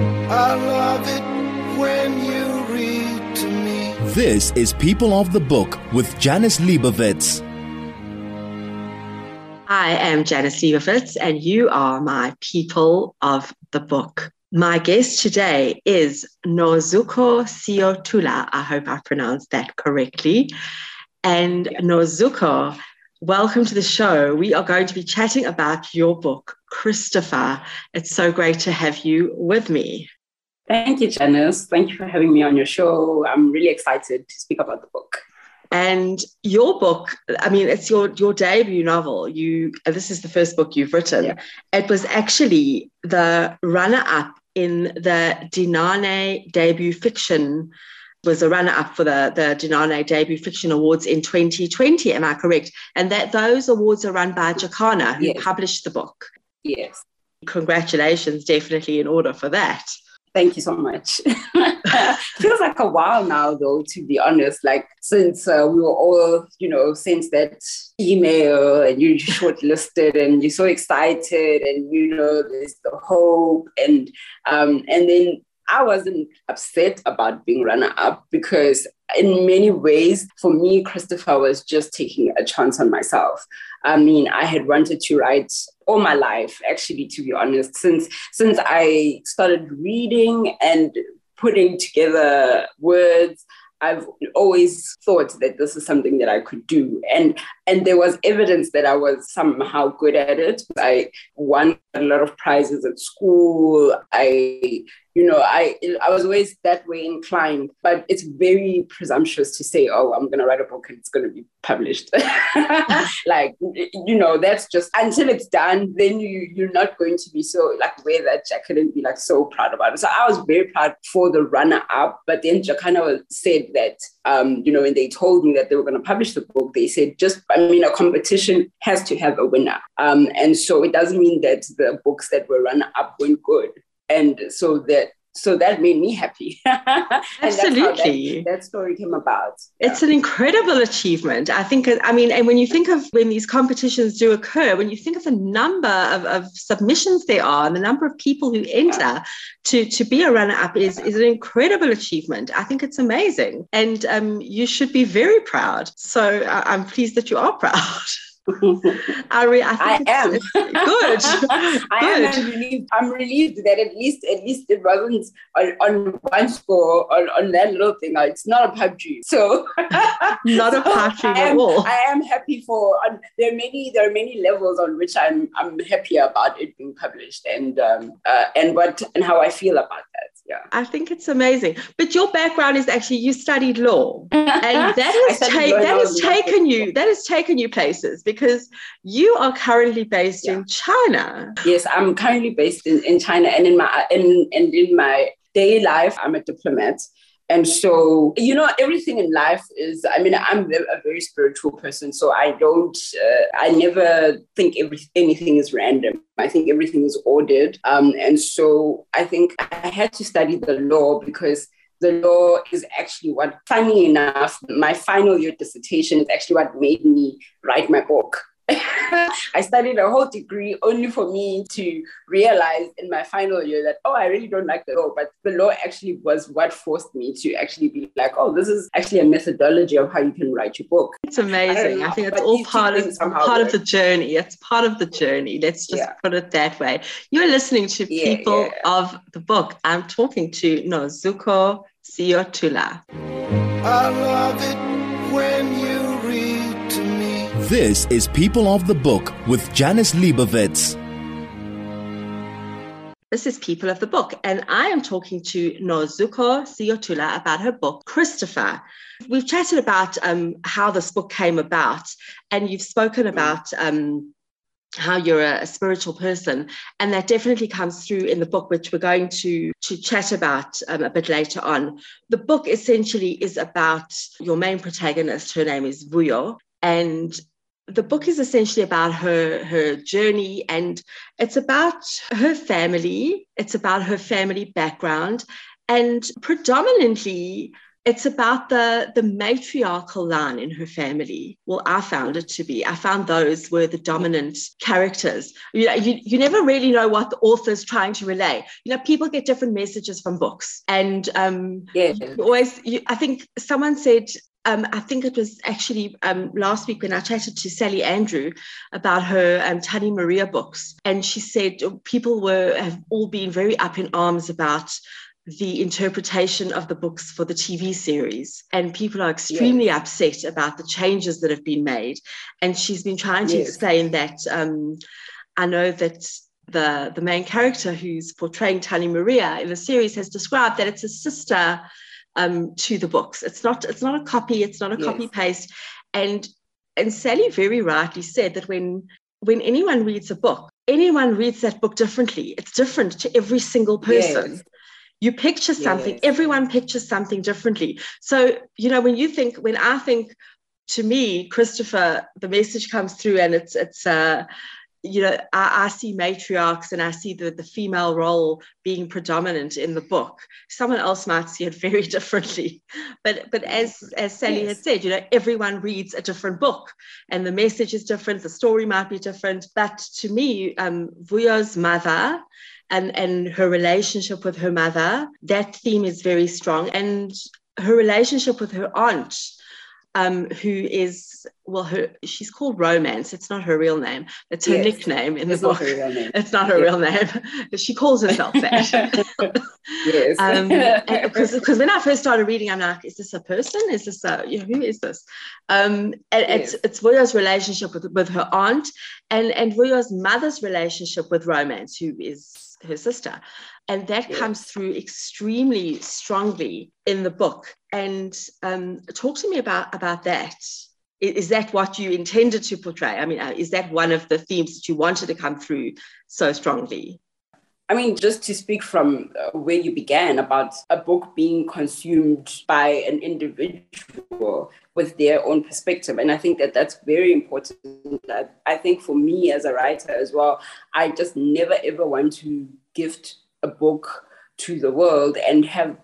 I love it when you read to me. This is People of the Book with Janice Liebowitz. I am Janice Liebowitz, and you are my People of the Book. My guest today is Nozuko Siyotula. I hope I pronounced that correctly. And Nozuko, welcome to the show. We are going to be chatting about your book, Christopher. It's so great to have you with me. Thank you, Janice. Thank you for having me on your show. I'm really excited to speak about the book. And your book, I mean, it's your your debut novel. You uh, this is the first book you've written. Yeah. It was actually the runner-up in the Dinaane debut fiction was a runner-up for the, the Dinaane Debut Fiction Awards in 2020, am I correct? And that those awards are run by Jacana, who Yes. published the book. Yes. Congratulations, definitely in order for that. Thank you so much. Feels like a while now, though, to be honest. Like since uh, we were all, you know, since that email and you shortlisted and you're so excited and you know there's the hope and um and then I wasn't upset about being runner up because in many ways, for me, Christopher was just taking a chance on myself. I mean, I had wanted to write all my life, actually, to be honest, since since I started reading and putting together words. I've always thought that this is something that I could do. And and there was evidence that I was somehow good at it. I won a lot of prizes at school. I, you know, I I was always that way inclined. But it's very presumptuous to say, oh, I'm gonna write a book and it's gonna be published. like, you know, that's just until it's done, then you you're not going to be so like wear that jacket and be like so proud about it. So I was very proud for the runner up, but then Jacana said that um, you know, when they told me that they were going to publish the book, they said just, I mean, a competition has to have a winner. Um, and so it doesn't mean that the books that were run up weren't good. And so that, so that made me happy. And that's how Absolutely. That, that story came about. It's an incredible achievement. I think, I mean, and when you think of when these competitions do occur, when you think of the number of, of submissions there are and the number of people who enter to, to be a runner up is, is an incredible achievement. I think it's amazing. And um, you should be very proud. So I, I'm pleased that you are proud. I, re- I, I am good. I am Good. I'm relieved. I'm relieved that at least at least it wasn't on, on one score on, on that little thing. Uh, It's not a PUBG. So Not a PUBG at am, all. I am happy for on, there are many there are many levels on which I'm I'm happy about it being published and um uh, and what and how I feel about that. Yeah. I think it's amazing. But your background is actually you studied law. and that has, ta- law that has taken you that has taken you places because you are currently based in China. Yes, I'm currently based in, in China and in my uh, in and in my daily life, I'm a diplomat. And so, you know, everything in life is, I mean, I'm a very spiritual person. So I don't, uh, I never think every, anything is random. I think everything is ordered. Um, and so I think I had to study the law because the law is actually what, funny enough, my final year dissertation is actually what made me write my book. I studied a whole degree only for me to realize in my final year that, oh, I really don't like the law. But the law actually was what forced me to actually be like, oh, this is actually a methodology of how you can write your book. It's amazing. I, know, think it's all part of things somehow part of the journey. It's part of the journey. Let's just Yeah. put it that way. You're listening to Yeah, people yeah. of the book. I'm talking to Nozuko Siyotula. I love it This is People of the Book with Janice Liebowitz. This is People of the Book, and I am talking to Nozuko Siyotula about her book, Christopher. We've chatted about um, how this book came about, and you've spoken about um, how you're a, a spiritual person, and that definitely comes through in the book, which we're going to, to chat about um, a bit later on. The book essentially is about your main protagonist. Her name is Vuyo, and the book is essentially about her her journey and it's about her family it's about her family background and predominantly it's about the the matriarchal line in her family. Well, I found it to be. I found those were the dominant characters. You know, you, you never really know what the author's trying to relay. You know, people get different messages from books, and um, yeah, always. You, I think someone said um, I think it was actually um, last week when I chatted to Sally Andrew about her um, Tannie Maria books, and she said people were have all been very up in arms about the interpretation of the books for the TV series, and people are extremely yes. upset about the changes that have been made. And she's been trying to yes. explain that. Um, I know that the the main character who's portraying Tannie Maria in the series has described that it's a sister um, to the books. It's not it's not a copy. It's not a yes. copy paste. And and Sally very rightly said that when when anyone reads a book, anyone reads that book differently. It's different to every single person. Yes. You picture something, yes. everyone pictures something differently. So, you know, when you think, when I think to me, Christopher, the message comes through and it's, it's, uh, you know, I, I, see matriarchs and I see the, the female role being predominant in the book. Someone else might see it very differently. But but as as Sally yes. has said, you know, everyone reads a different book and the message is different, the story might be different. But to me, um, Vuyo's mother and, and her relationship with her mother, that theme is very strong. And her relationship with her aunt um, who is well, her she's called Romance. It's not her real name. It's her yes. nickname in it's the book. It's not her real name. she calls herself that. yes. Because um, because when I first started reading, I'm like, is this a person? Is this a you know, who is this? Um, and yes. it's it's Vuyo's relationship with with her aunt, and and Vuyo's mother's relationship with Romance, who is her sister. And that yes. comes through extremely strongly in the book. And um, talk to me about, about that. Is that what you intended to portray? I mean, uh, is that one of the themes that you wanted to come through so strongly? I mean, just to speak from uh, where you began about a book being consumed by an individual with their own perspective. And I think that that's very important. I think for me as a writer as well, I just never ever want to gift a book to the world and have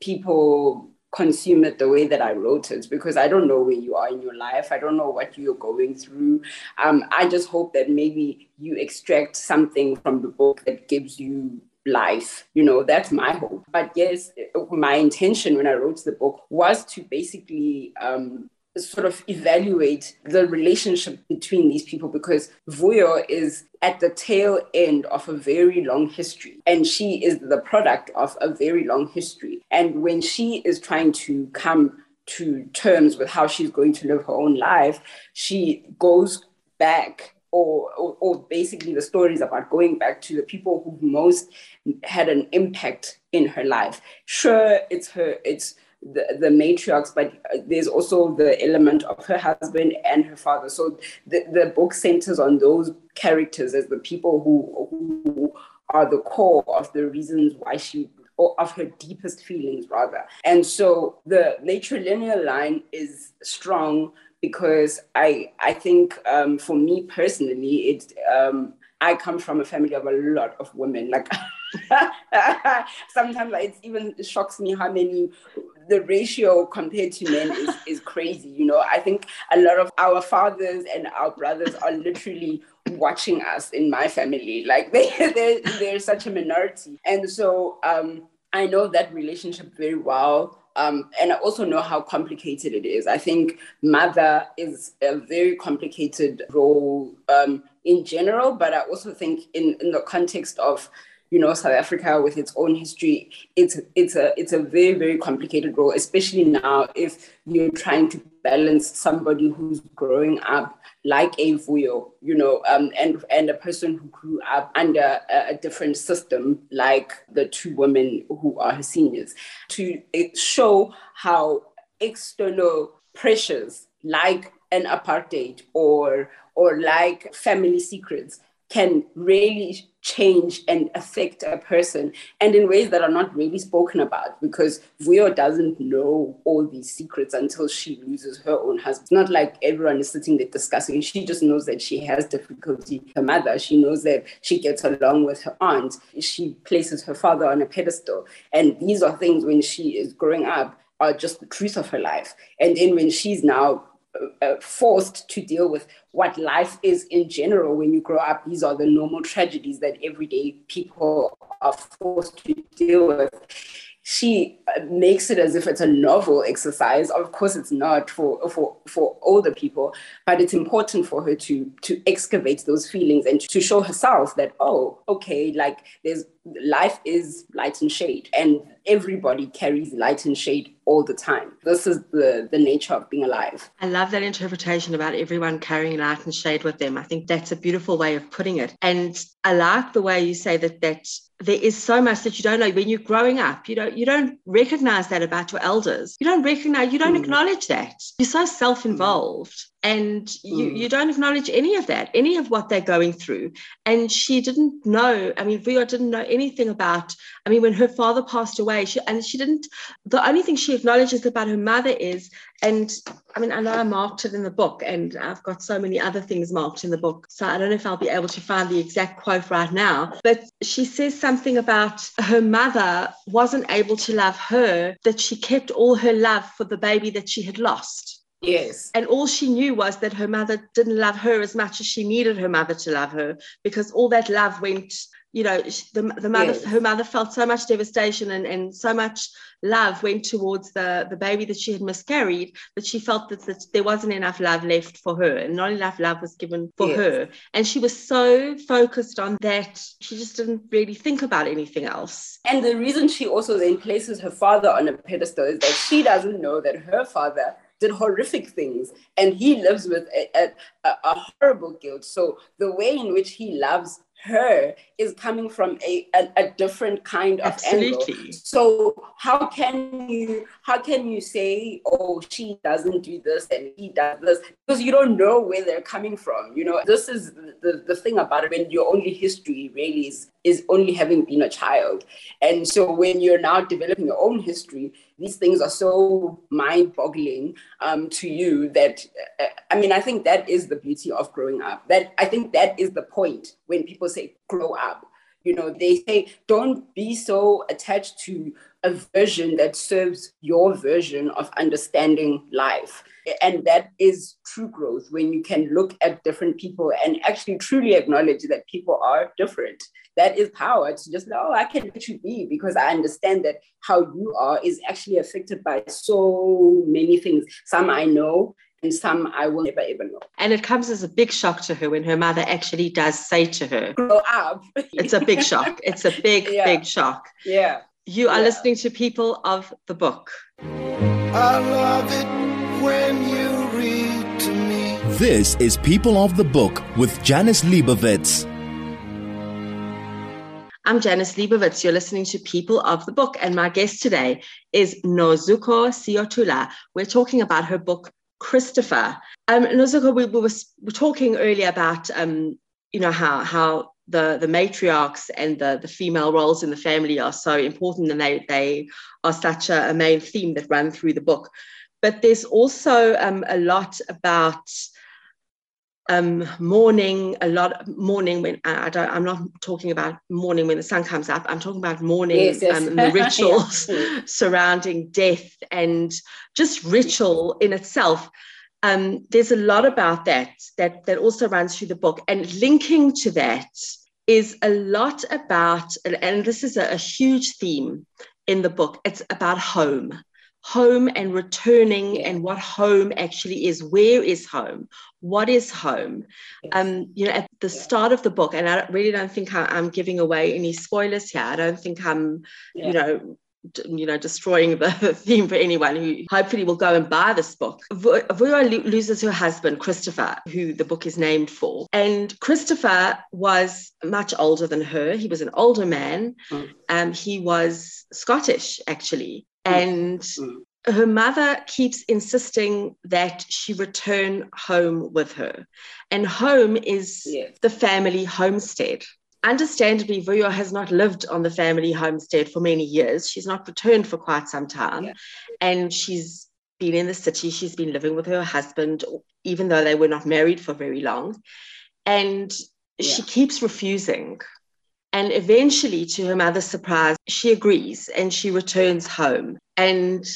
people consume it the way that I wrote it because I don't know where you are in your life. I don't know what you're going through. Um, I just hope that maybe you extract something from the book that gives you life. You know, that's my hope. But yes, my intention when I wrote the book was to basically um, sort of evaluate the relationship between these people because Vuyo is at the tail end of a very long history and she is the product of a very long history. And when she is trying to come to terms with how she's going to live her own life, she goes back or, or, or, basically the stories about going back to the people who most had an impact in her life. Sure, it's her, it's the, the matriarchs, but uh, there's also the element of her husband and her father. So the, the book centers on those characters as the people who, who are the core of the reasons why she or of her deepest feelings rather. And so the matrilineal line is strong because I I think um, for me personally it um, I come from a family of a lot of women like sometimes it even shocks me how many the ratio compared to men is, is crazy. You know, I think a lot of our fathers and our brothers are literally watching us in my family. Like they, they're, they're such a minority. And so um, I know that relationship very well. Um, and I also know how complicated it is. I think mother is a very complicated role um, in general, but I also think in, in the context of you know South Africa with its own history, it's it's a it's a very very complicated role, especially now if you're trying to balance somebody who's growing up like a Vuyo, you know, um, and and a person who grew up under a, a, different system, like the two women who are her seniors, to show how external pressures like an apartheid or or like family secrets can really change and affect a person and in ways that are not really spoken about because Vuyo doesn't know all these secrets until she loses her own husband. It's not like everyone is sitting there discussing. She just knows that she has difficulty her mother. She knows that she gets along with her aunt. She places her father on a pedestal. And these are things when she is growing up are just the truth of her life. And then when she's now uh, forced to deal with what life is in general when you grow up, these are the normal tragedies that everyday people are forced to deal with she uh, makes it as if it's a novel exercise. Of course, it's not for for for older people, but it's important for her to to excavate those feelings and to show herself that oh, okay, like there's life is light and shade, and everybody carries light and shade all the time. This is the the nature of being alive. I love that interpretation about everyone carrying light and shade with them. I think that's a beautiful way of putting it, and I like the way you say that that there is so much that you don't know. When you're growing up you don't you don't recognize that about your elders. You don't recognize you don't mm. acknowledge that. You're so self-involved and you, mm. you don't acknowledge any of that any of what they're going through. And she didn't know i mean Vuyo didn't know anything about i mean when her father passed away she, and she didn't the only thing she acknowledges about her mother is and i mean i know i marked it in the book and i've got so many other things marked in the book so i don't know if i'll be able to find the exact quote right now. But she says something about her mother wasn't able to love her that she kept all her love for the baby that she had lost Yes. And all she knew was that her mother didn't love her as much as she needed her mother to love her because all that love went, you know, the, the mother, yes. her mother felt so much devastation and, and so much love went towards the, the baby that she had miscarried that she felt that, that there wasn't enough love left for her and not enough love was given for yes. her. And she was so focused on that, she just didn't really think about anything else. And the reason she also then places her father on a pedestal is that she doesn't know that her father did horrific things and he lives with a, a, a, horrible guilt so the way in which he loves her is coming from a, a, a different kind of Absolutely. angle. So how can you how can you say, oh, she doesn't do this and he does this? Because you don't know where they're coming from. You know, this is the, the thing about it when your only history really is is only having been a child. And so when you're now developing your own history, these things are so mind-boggling um, to you that uh, I mean, I think that is the beauty of growing up. That I think that is the point when people say grow up. You know, they say don't be so attached to a version that serves your version of understanding life. And that is true growth when you can look at different people and actually truly acknowledge that people are different that is power to just know, oh, I can let you be because I understand that how you are is actually affected by so many things. Some I know and some I will never ever know. And it comes as a big shock to her when her mother actually does say to her, Grow up. it's a big shock. It's a big, yeah. big shock. Yeah. You are yeah. listening to People of the Book. I love it when you read to me. This is People of the Book with Janice Liebowitz. I'm Janice Liebowitz. You're listening to People of the Book, and my guest today is Nozuko Siyotula. We're talking about her book, Christopher. Um, Nozuko, we, we were, were talking earlier about, um, you know, how, how the, the matriarchs and the, the female roles in the family are so important and they, they are such a, a main theme that run through the book. But there's also um, a lot about um, mourning a lot mourning when I don't I'm not talking about mourning when the sun comes up I'm talking about mourning yes, yes. Um, the rituals surrounding death and just ritual in itself um, there's a lot about that that that also runs through the book. And linking to that is a lot about and, and this is a, a huge theme in the book. It's about home. Home and returning and what home actually is. Where is home? What is home? Um you know at the start of the book and i really don't think I, am giving away any spoilers here. I don't think i'm yeah. you know you know, destroying the theme for anyone who hopefully will go and buy this book. Vuyo loses her husband, Christopher, who the book is named for. And Christopher was much older than her. He was an older man. Mm. Um, he was Scottish, actually. And mm. her mother keeps insisting that she return home with her. And home is yes. the family homestead. Understandably, Vuyo has not lived on the family homestead for many years. She's not returned for quite some time. Yeah. And she's been in the city. She's been living with her husband, even though they were not married for very long. And yeah. she keeps refusing and eventually, to her mother's surprise, she agrees and she returns home. And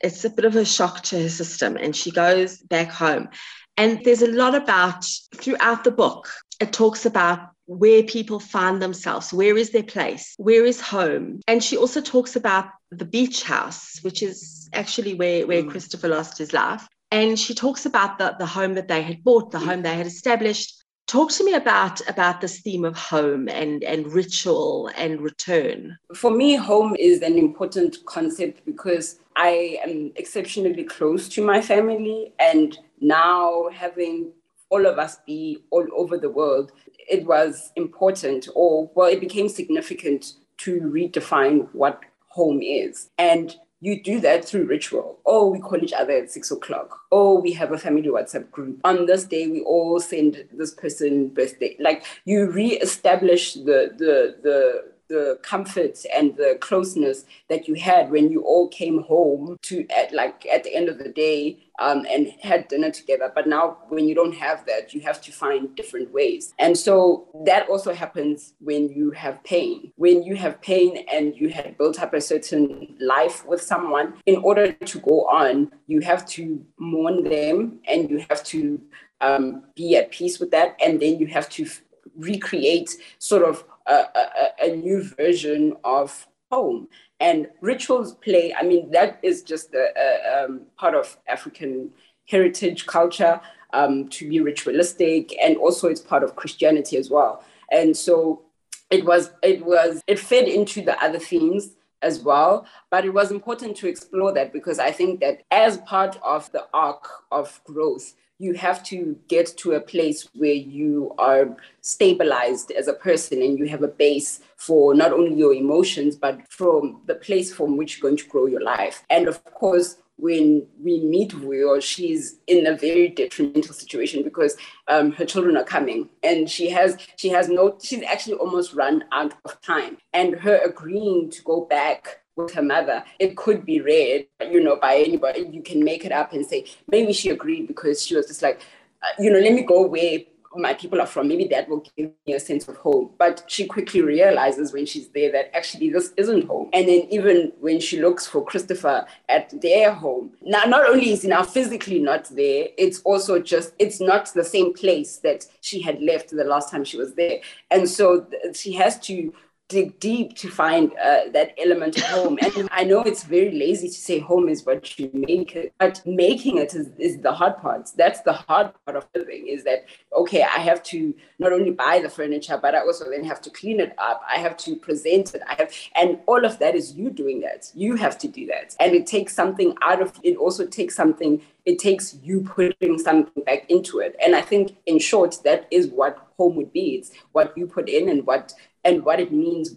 it's a bit of a shock to her system and she goes back home. And there's a lot about throughout the book, it talks about where people find themselves, where is their place, where is home. And she also talks about the beach house, which is actually where, where mm. Christopher lost his life. And she talks about the, the home that they had bought, the mm. home they had established. Talk to me about, about this theme of home and, and ritual and return. For me, home is an important concept because I am exceptionally close to my family. And now having all of us be all over the world, it was important, or well, it became significant to redefine what home is. And you do that through ritual. Oh, we call each other at six o'clock. Oh, we have a family WhatsApp group. On this day, we all send this person birthday. Like you re-establish the the the the comfort and the closeness that you had when you all came home to at like at the end of the day um, and had dinner together. But now when you don't have that you have to find different ways. And so that also happens when you have pain. When you have pain and you had built up a certain life with someone in order to go on you have to mourn them and you have to um, be at peace with that. And then you have to f- recreate sort of a, a, a new version of home. And rituals play, I mean, that is just a, a um, part of African heritage culture um, to be ritualistic, and also it's part of Christianity as well. And so it was, it was, it fed into the other themes as well. But it was important to explore that because I think that as part of the arc of growth, you have to get to a place where you are stabilized as a person and you have a base for not only your emotions, but from the place from which you're going to grow your life. And of course, when we meet Vuyo, she's in a very detrimental situation because um, her children are coming, and she has she has no she's actually almost run out of time. And her agreeing to go back with her mother, it could be read, you know, by anybody. You can make it up and say, maybe she agreed because she was just like, uh, you know, let me go where my people are from. Maybe that will give me a sense of home. But she quickly realizes when she's there that actually this isn't home. And then even when she looks for Christopher at their home, now not only is he now physically not there, it's also just, it's not the same place that she had left the last time she was there. And so she has to dig deep to find uh, that element of home. And I know it's very lazy to say home is what you make it, but making it is, is the hard part. That's the hard part of living is that, okay, I have to not only buy the furniture, but I also then have to clean it up. I have to present it. I have, and all of that is you doing that. You have to do that. And it takes something out of, it also takes something it takes you putting something back into it. And I think, in short, that is what home would be. It's what you put in and what and what it means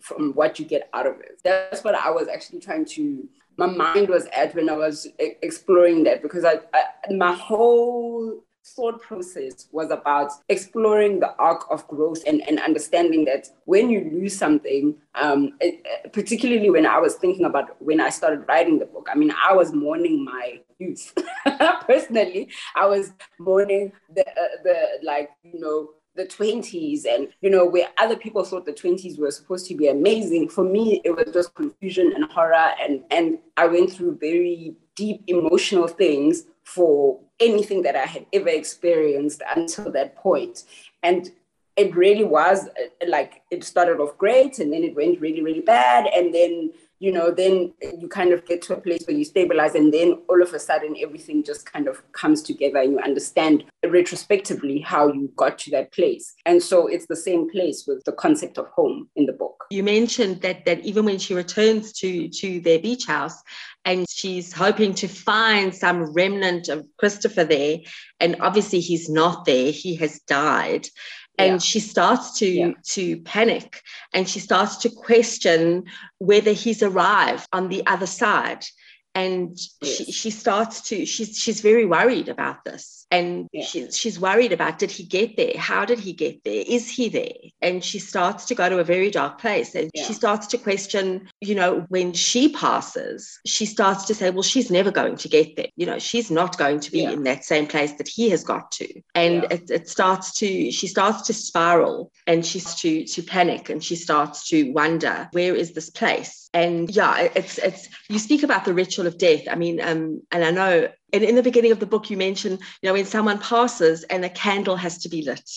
from what you get out of it. That's what I was actually trying to. My mind was at when I was exploring that because I, I my whole thought process was about exploring the arc of growth and, and understanding that when you lose something, um, it, particularly when I was thinking about when I started writing the book, I mean, I was mourning my youth. Personally, I was mourning the, uh, the like, you know, the 20s and you know where other people thought the 20s were supposed to be amazing. For me it was just confusion and horror and and i went through very deep emotional things for anything that i had ever experienced until that point. And it really was like it started off great and then it went really really bad and then you know, then you kind of get to a place where you stabilize, and then all of a sudden everything just kind of comes together, and you understand retrospectively how you got to that place. And so it's the same place with the concept of home in the book. You mentioned that that even when she returns to to their beach house, and she's hoping to find some remnant of Christopher there, and obviously he's not there; he has died and yeah. she starts to yeah. to panic and she starts to question whether he's arrived on the other side and yes. she, she starts to she's she's very worried about this and yeah. she's she's worried about did he get there how did he get there is he there and she starts to go to a very dark place and yeah. she starts to question you know when she passes she starts to say well she's never going to get there you know she's not going to be yeah. in that same place that he has got to and it, it starts to she starts to spiral and she's to to panic and she starts to wonder where is this place And yeah, it's it's you speak about the ritual of death. I mean, um, and I know in, in the beginning of the book you mentioned, you know, when someone passes and a candle has to be lit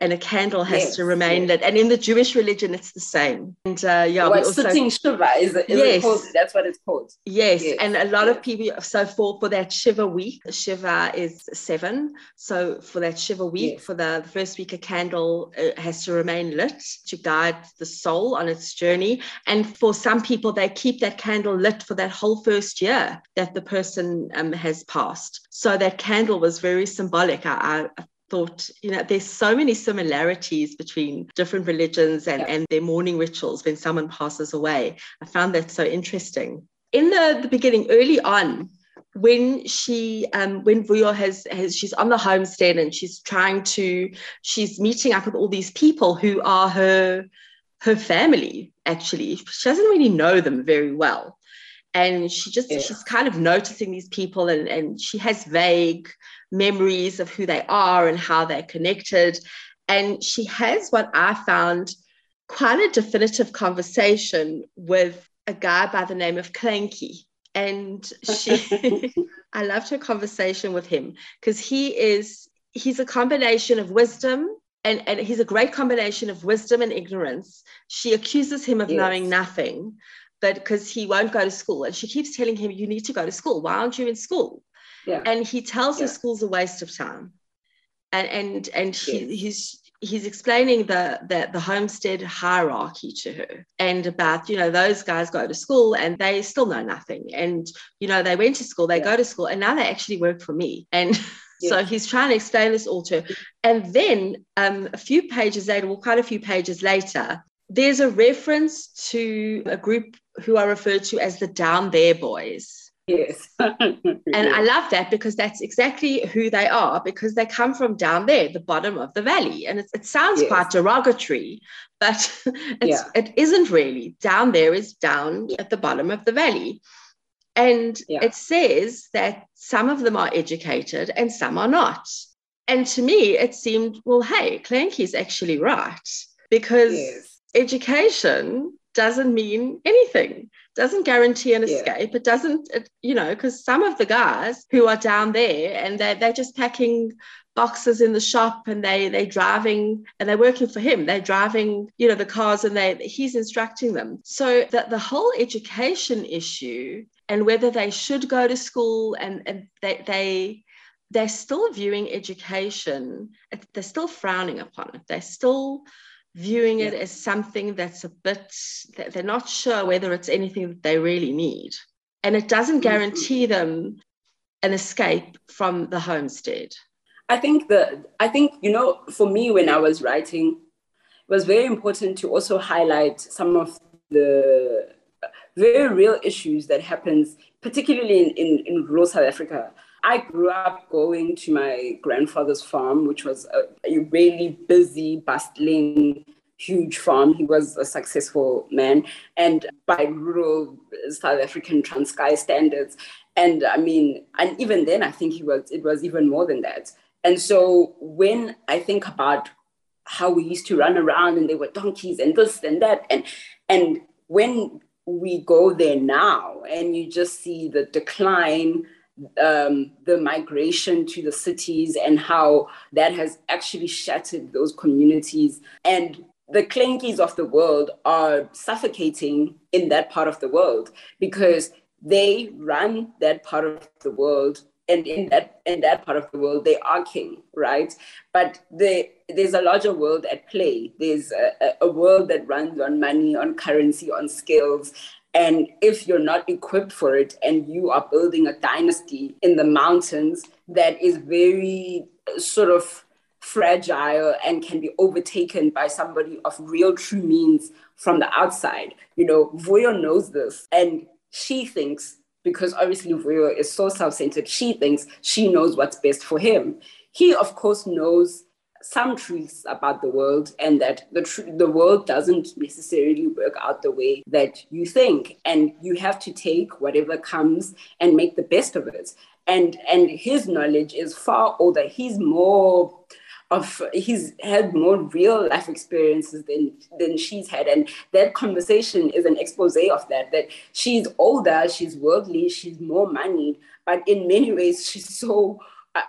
and a candle has yes, to remain yes. lit. And in the Jewish religion, it's the same. And uh, yeah, what, also, sitting shiva is, is yes. Called, that's what it's called. Yes. yes. and a lot of people. So for for that shiva week, shiva is seven. So for that shiva week, for the, the, first week, a candle uh, has to remain lit to guide the soul on its journey. And for some people, they keep that candle lit for that whole first year that the person um, has passed. So that candle was very symbolic. I, I thought, you know, there's so many similarities between different religions and, yeah. and their mourning rituals when someone passes away. I found that so interesting. In the, the beginning, early on, when she um when Vuyo has has she's on the homestead and she's trying to she's meeting up with all these people who are her her family actually she doesn't really know them very well and she just yeah. she's kind of noticing these people and and she has vague memories of who they are and how they're connected. And she has what I found quite a definitive conversation with a guy by the name of Clanky. And she, I loved her conversation with him because he is, he's a combination of wisdom and, and he's a great combination of wisdom and ignorance. She accuses him of yes. knowing nothing, but because he won't go to school. And she keeps telling him, You need to go to school. Why aren't you in school? Yeah. And he tells yeah. the school's a waste of time. And and and yes. he's he's explaining the, the the homestead hierarchy to her and about you know those guys go to school and they still know nothing and you know they went to school they yeah. go to school and now they actually work for me and so he's trying to explain this all to her and then um, a few pages later well quite a few pages later there's a reference to a group who are referred to as the down there boys Yes. and I love that because that's exactly who they are because they come from down there, the bottom of the valley. And it, it sounds yes. quite derogatory, but yeah. it isn't really. Down there is down at the bottom of the valley. And yeah. it says that some of them are educated and some are not. And to me, it seemed, well, hey, Clanky's actually right because yes. Education doesn't mean anything doesn't guarantee an escape. Yeah. It doesn't, it, you know, because some of the guys who are down there and they're, they're just packing boxes in the shop and they they're driving and they're working for him they're driving you know the cars and they he's instructing them so that the whole education issue and whether they should go to school and and they, they they're still viewing education they're still frowning upon it they're still viewing it as something that's a bit they're not sure whether it's anything that they really need. And it doesn't mm-hmm. guarantee them an escape from the homestead. I think the i think you know for me when i was writing it was very important to also highlight some of the very real issues that happens particularly in, in, in rural south africa I grew up going to my grandfather's farm, which was a, a really busy, bustling, huge farm. He was a successful man, and by rural South African Transkei standards. And I mean, and even then, I think he was. It was even more than that. And so when I think about how we used to run around and there were donkeys and this and that, and and when we go there now and you just see the decline um, the migration to the cities and how that has actually shattered those communities. And the clankies of the world are suffocating in that part of the world because they run that part of the world and in that in that part of the world they are king right but the, there's a larger world at play there's a, a world that runs on money on currency on skills and if you're not equipped for it and you are building a dynasty in the mountains that is very uh, sort of fragile and can be overtaken by somebody of real true means from the outside, you know, Vuyo knows this. And she thinks, because obviously Vuyo is so self centered, she thinks she knows what's best for him. He, of course, knows some truths about the world and that the tr- the world doesn't necessarily work out the way that you think. And you have to take whatever comes and make the best of it. And and his knowledge is far older. He's more of he's had more real life experiences than than she's had. And that conversation is an expose of that that she's older she's worldly she's more moneyed. But in many ways she's so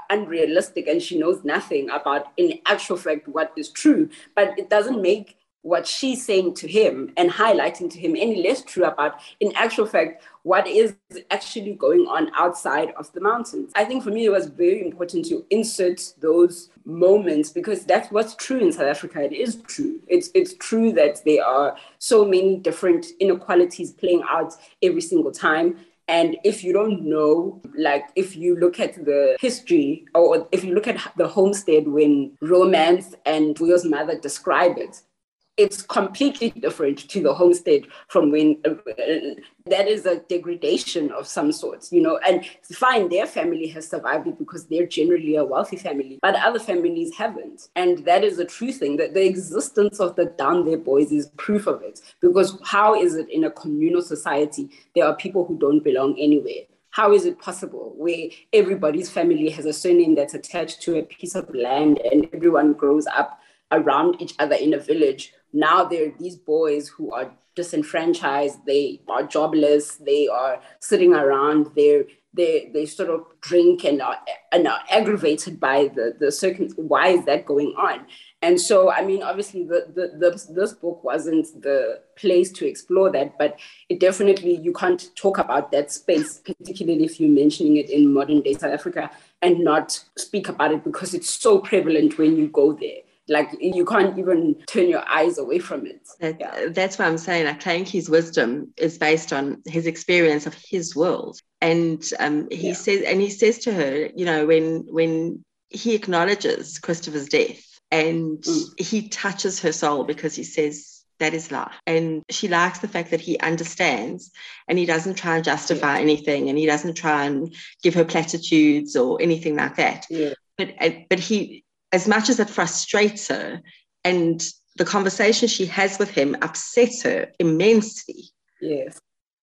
unrealistic and she knows nothing about in actual fact what is true but it doesn't make what she's saying to him and highlighting to him any less true about, in actual fact, what is actually going on outside of the mountains. I think for me, it was very important to insert those moments because that's what's true in South Africa. It is true. It's, it's true that there are so many different inequalities playing out every single time. And if you don't know, like if you look at the history or if you look at the homestead when Romance and Will's mother describe it, it's completely different to the homestead from when uh, that is a degradation of some sorts, you know. And fine, their family has survived it because they're generally a wealthy family, but other families haven't. And that is a true thing that the existence of the down there boys is proof of it. Because how is it in a communal society there are people who don't belong anywhere? how is it possible where everybody's family has a surname that's attached to a piece of land and everyone grows up around each other in a village now there are these boys who are disenfranchised they are jobless they are sitting around they're they they sort of drink and are, and are aggravated by the the circum why is that going on? And so i mean obviously the, the, the this book wasn't the place to explore that but it definitely you can't talk about that space particularly if you're mentioning it in modern day south africa and not speak about it because it's so prevalent when you go there like you can't even turn your eyes away from it. That, yeah. That's what I'm saying. I Like Clanky's wisdom is based on his experience of his world, and um, he yeah. says, and he says to her, you know, when when he acknowledges Christopher's death, and mm. he touches her soul because he says. That is love. And she likes the fact that he understands and he doesn't try and justify yeah. anything and he doesn't try and give her platitudes or anything like that. Yeah. But, but he as much as it frustrates her and the conversation she has with him upsets her immensely. Yes.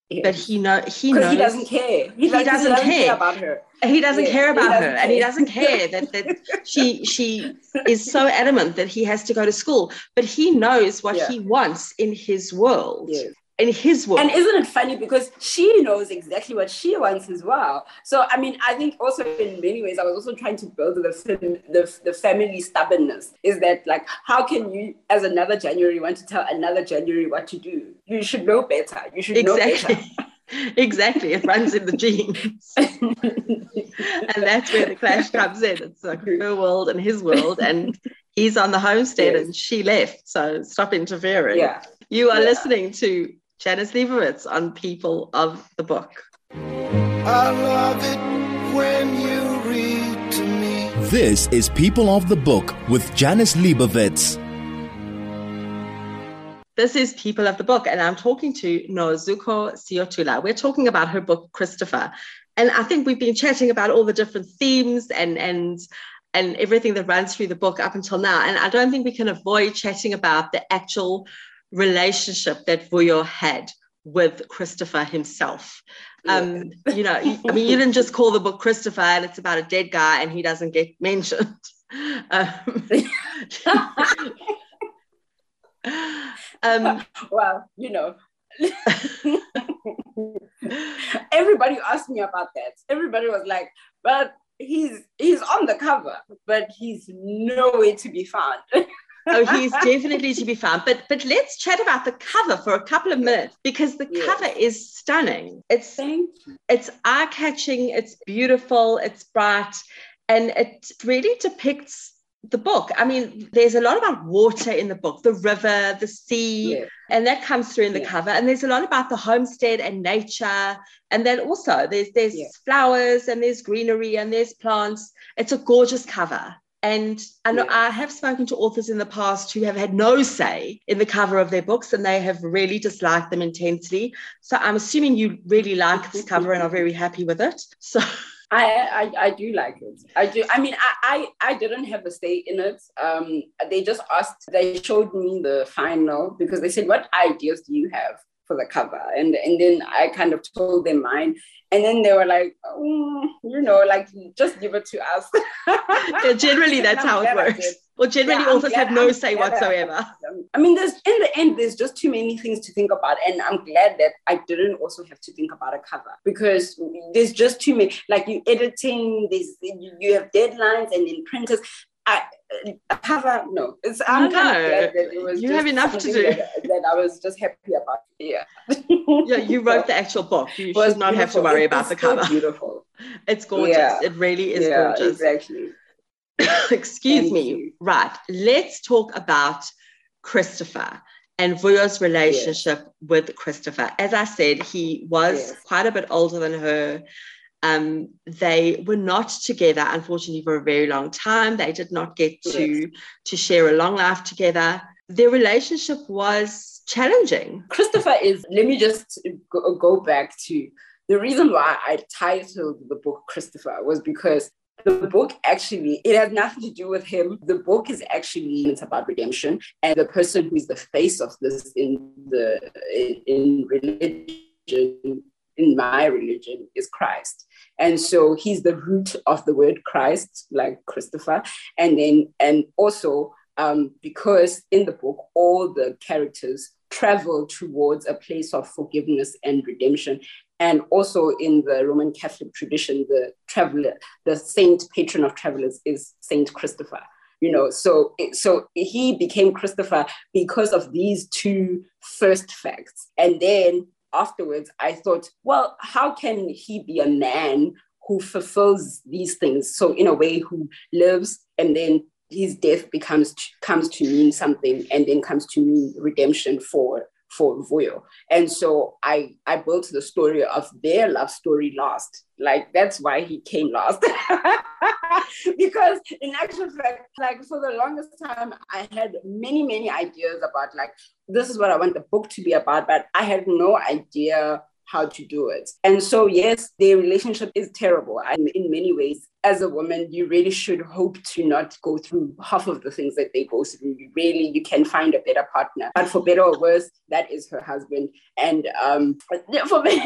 yes. But he know he knows he doesn't care. He, doesn't, doesn't, care. care. about her. He doesn't yes. care about doesn't her, care. and he doesn't care that, that she she is so adamant that he has to go to school. But he knows what yeah. he wants in his world, yes in his world. And isn't it funny because she knows exactly what she wants as well. So I mean, I think also in many ways, I was also trying to build the the, the family stubbornness. Is that like how can you, as another January, want to tell another January what to do? You should know better. You should exactly. know better. exactly, it runs in the genes, and that's where the clash comes in. It's like her world and his world, and he's on the homestead yes. and she left. So stop interfering. Yeah. You are yeah. listening to Janice Liebowitz on People of the Book. I love it when you read to me. This is People of the Book with Janice Liebowitz. This is People of the Book, and I'm talking to Nozuko Siyotula. We're talking about her book, Christopher. And I think we've been chatting about all the different themes and, and and everything that runs through the book up until now. And I don't think we can avoid chatting about the actual relationship that Vuyo had with Christopher himself. Um, you know, I mean, you didn't just call the book Christopher and it's about a dead guy and he doesn't get mentioned. Um, um, well, you know, everybody asked me about that. Everybody was like, but he's he's on the cover, but he's nowhere to be found oh, he's definitely to be found. But but let's chat about the cover for a couple of minutes because the yes. cover is stunning. It's it's eye catching. It's beautiful. It's bright, and it really depicts the book. I mean, there's a lot about water in the book, the river, the sea, and that comes through in the cover. And there's a lot about the homestead and nature. And then also there's there's flowers and there's greenery and there's plants. It's a gorgeous cover. And I know. I have spoken to authors in the past who have had no say in the cover of their books and they have really disliked them intensely. So I'm assuming you really like this cover and are very happy with it. So I, I, I do like it. I do. I mean, I, I, I didn't have a say in it. Um, they just asked. They showed me the final because they said, "What ideas do you have for the cover. And and then I kind of told them mine. And then they were like, oh, you know, like just give it to us. yeah, generally that's how it works. Well, generally yeah, authors have no I'm say whatsoever. I mean, there's in the end, there's just too many things to think about. And I'm glad that I didn't also have to think about a cover because there's just too many, like you editing, this you have deadlines and then printers. I have a no. It's I'm no, kind of glad that it was. You have enough to do. That, that, I was just happy about. Yeah. yeah, you wrote the actual book. You should not beautiful. have to worry it, about the cover. So beautiful. It's gorgeous. Yeah. It really is yeah, gorgeous. Exactly. Excuse Thank me. You. Right. Let's talk about Christopher and Vuyo's relationship yes. with Christopher. As I said, he was yes. quite a bit older than her. Um, they were not together, unfortunately, for a very long time. They did not get to, yes. to share a long life together. Their relationship was challenging. Christopher is, let me just go, go back to the reason why I titled the book Christopher was because the book actually it has nothing to do with him the book is actually it's about redemption and the person who is the face of this in the in religion in my religion is christ. And so he's the root of the word christ like christopher. And then and also um, because in the book all the characters travel towards a place of forgiveness and redemption. And also in the Roman Catholic tradition, the traveler, the saint patron of travelers is Saint Christopher. You know, so so he became Christopher because of these two first facts, and then afterwards, I thought, well, how can he be a man who fulfills these things? So in a way, who lives and then his death becomes comes to mean something, and then comes to mean redemption for for Vuyo. And so I I built the story of their love story last. Like that's why he came last. because in actual fact, like for the longest time, I had many, many ideas about like this is what I want the book to be about, but I had no idea how to do it. And so, yes, their relationship is terrible. And in many ways, as a woman, you really should hope to not go through half of the things that they go through. You really, you can find a better partner. But for better or worse, that is her husband. And um, for me,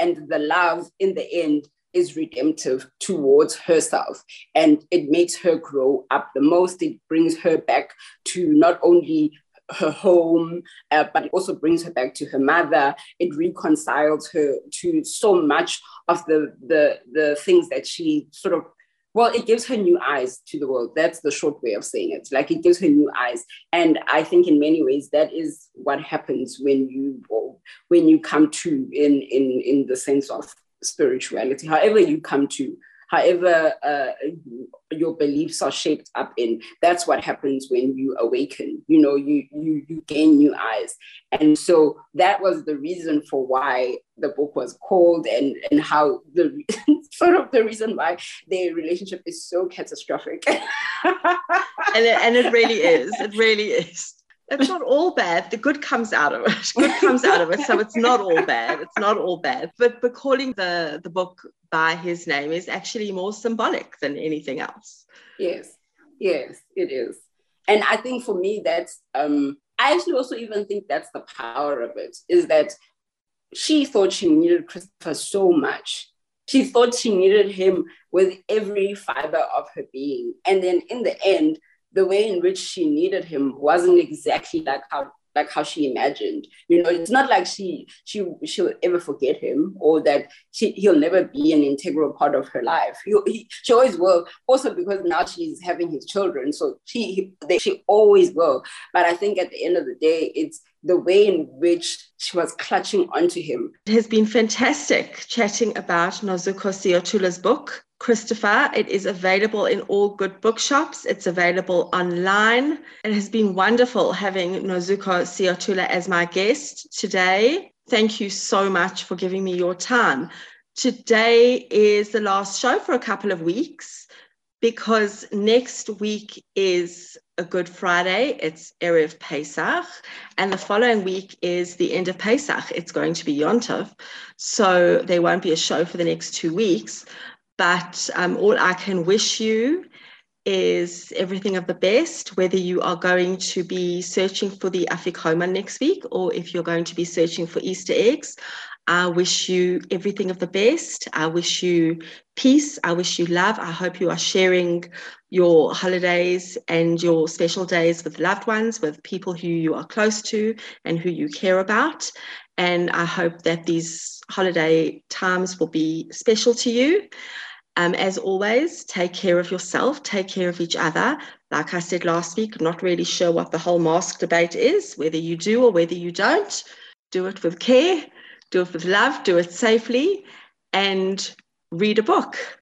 and the love in the end is redemptive towards herself and it makes her grow up the most. It brings her back to not only her home, uh, but it also brings her back to her mother. It reconciles her to so much of the, the, the things that she sort of well, it gives her new eyes to the world. That's the short way of saying it. Like it gives her new eyes, and I think in many ways that is what happens when you when you come to in in in the sense of spirituality. However, you come to however uh, your beliefs are shaped up in that's what happens when you awaken. You know you you you gain new eyes. And so that was the reason for why the book was called and and how the sort of the reason why their relationship is so catastrophic. And it, and it really is. It really is it's not all bad. The good comes out of it. Good comes out of it. So it's not all bad. It's not all bad. But but calling the the book by his name is actually more symbolic than anything else. Yes, yes, it is. And I think for me, that's um, I actually also even think that's the power of it, is that she thought she needed Christopher so much. She thought she needed him with every fiber of her being. And then in the end, the way in which she needed him wasn't exactly like how like how she imagined. You know, it's not like she she she'll ever forget him or that she, he'll never be an integral part of her life. He, he, she always will. Also because now she's having his children, so she he, they, she always will. But I think at the end of the day, it's the way in which she was clutching onto him. It has been fantastic chatting about Nozuko Siyotula's book. Christopher. It is available in all good bookshops. It's available online. It has been wonderful having Nozuko Siyotula as my guest today. Thank you so much for giving me your time. Today is the last show for a couple of weeks because next week is a Good Friday. It's Erev Pesach. And the following week is the end of Pesach. It's going to be Yontov. So there won't be a show for the next two weeks. But um, all I can wish you is everything of the best, whether you are going to be searching for the Afikoman next week or if you're going to be searching for Easter eggs. I wish you everything of the best. I wish you peace. I wish you love. I hope you are sharing your holidays and your special days with loved ones, with people who you are close to and who you care about. And I hope that these holiday times will be special to you. Um, as always, take care of yourself, take care of each other. Like I said last week, not really sure what the whole mask debate is, whether you do or whether you don't. Do it with care, do it with love, do it safely, and read a book.